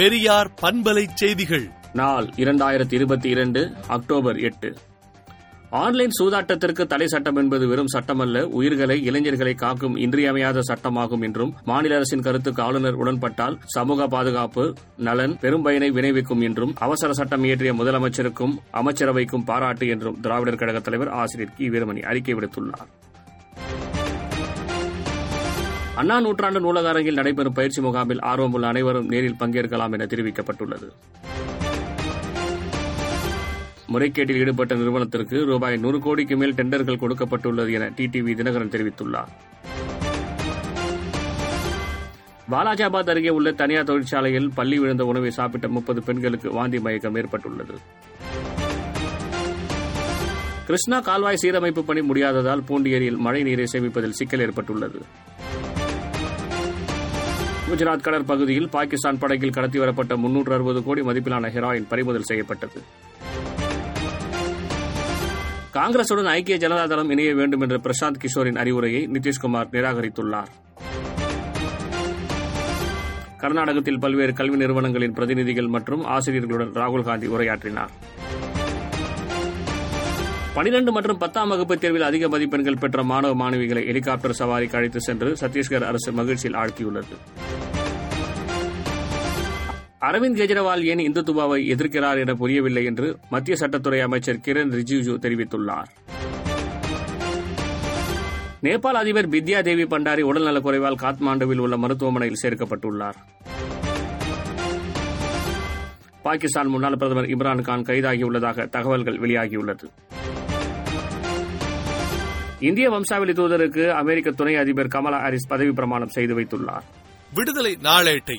பெரியார் பண்பலை செய்திகள். நாள் இரண்டாயிரத்தி இருபத்தி இரண்டு அக்டோபர் எட்டு. ஆன்லைன் சூதாட்டத்திற்கு தடை சட்டம் என்பது வெறும் சட்டமல்ல. உயிர்களை இளைஞர்களை காக்கும் இன்றியமையாத சட்டமாகும் என்றும் மாநில அரசின் கருத்துக்கு ஆளுநர் உடன்பட்டால் சமூக பாதுகாப்பு நலன் பெரும் பயனை விளைவிக்கும் என்றும் அவசர சட்டம் இயற்றிய முதலமைச்சருக்கும் அமைச்சரவைக்கும் பாராட்டு என்றும் திராவிடர் கழக தலைவர் ஆசிரியர் கி. வீரமணி அறிக்கை விடுத்துள்ளார். அண்ணா நூற்றாண்டு நூலகரங்கில் நடைபெறும் பயிற்சி முகாமில் ஆர்வமுள்ள அனைவரும் நேரில் பங்கேற்கலாம் என தெரிவிக்கப்பட்டுள்ளது. முறைகேட்டில் ஈடுபட்ட நிறுவனத்திற்கு ரூபாய் நூறு கோடிக்கு மேல் டெண்டர்கள் கொடுக்கப்பட்டுள்ளது என டிடிவி தினகரன் தெரிவித்துள்ளார். வாலாஜாபாத் அருகே உள்ள தனியார் தொழிற்சாலையில் பள்ளி விழுந்த உணவை சாப்பிட்ட முப்பது பெண்களுக்கு வாந்தி மயக்கம் ஏற்பட்டுள்ளது. கிருஷ்ணா கால்வாய் சீரமைப்பு பணி முடியாததால் பூண்டியேரியில் மழை நீரை சேமிப்பதில் சிக்கல் ஏற்பட்டுள்ளது. குஜராத் கடற்பகுதியில் பாகிஸ்தான் படகில் கடத்தி வரப்பட்ட முன்னூற்று அறுபது கோடி மதிப்பிலான ஹெராயின் பறிமுதல் செய்யப்பட்டது. காங்கிரசுடன் ஐக்கிய ஜனதா தளம் இணைய வேண்டும் என்ற பிரசாந்த் கிஷோரின் அறிவுரையை நிதிஷ்குமார் நிராகரித்துள்ளார். கர்நாடகத்தில் பல்வேறு கல்வி நிறுவனங்களின் பிரதிநிதிகள் மற்றும் ஆசிரியர்களுடன் ராகுல் காந்தி உரையாற்றினார். பனிரெண்டு மற்றும் பத்தாம் வகுப்பு தேர்வில் அதிக மதிப்பெண்கள் பெற்ற மாணவ மாணவிகளை ஹெலிகாப்டர் சவாரிக்கு அழைத்து சென்று சத்தீஸ்கர் அரசு மகிழ்ச்சியில் ஆழ்த்தியுள்ளது. அரவிந்த் கெஜ்ரிவால் ஏன் இந்துத்துவாவை எதிர்க்கிறார் என புரியவில்லை என்று மத்திய சட்டத்துறை அமைச்சர் கிரண் ரிஜிஜு தெரிவித்துள்ளார். நேபாள் அதிபர் பித்யா தேவி பண்டாரி உடல்நலக்குறைவால் காத்மாண்டுவில் உள்ள மருத்துவமனையில் சேர்க்கப்பட்டுள்ளார். பாகிஸ்தான் முன்னாள் பிரதமர் இம்ரான் கான் கைதாகியுள்ளதாக தகவல்கள் வெளியாகியுள்ளது. இந்திய வம்சாவளி தூதருக்கு அமெரிக்க துணை அதிபர் கமலா ஹாரிஸ் பதவி பிரமாணம் செய்து வைத்துள்ளார். விடுதலை நாளேட்டை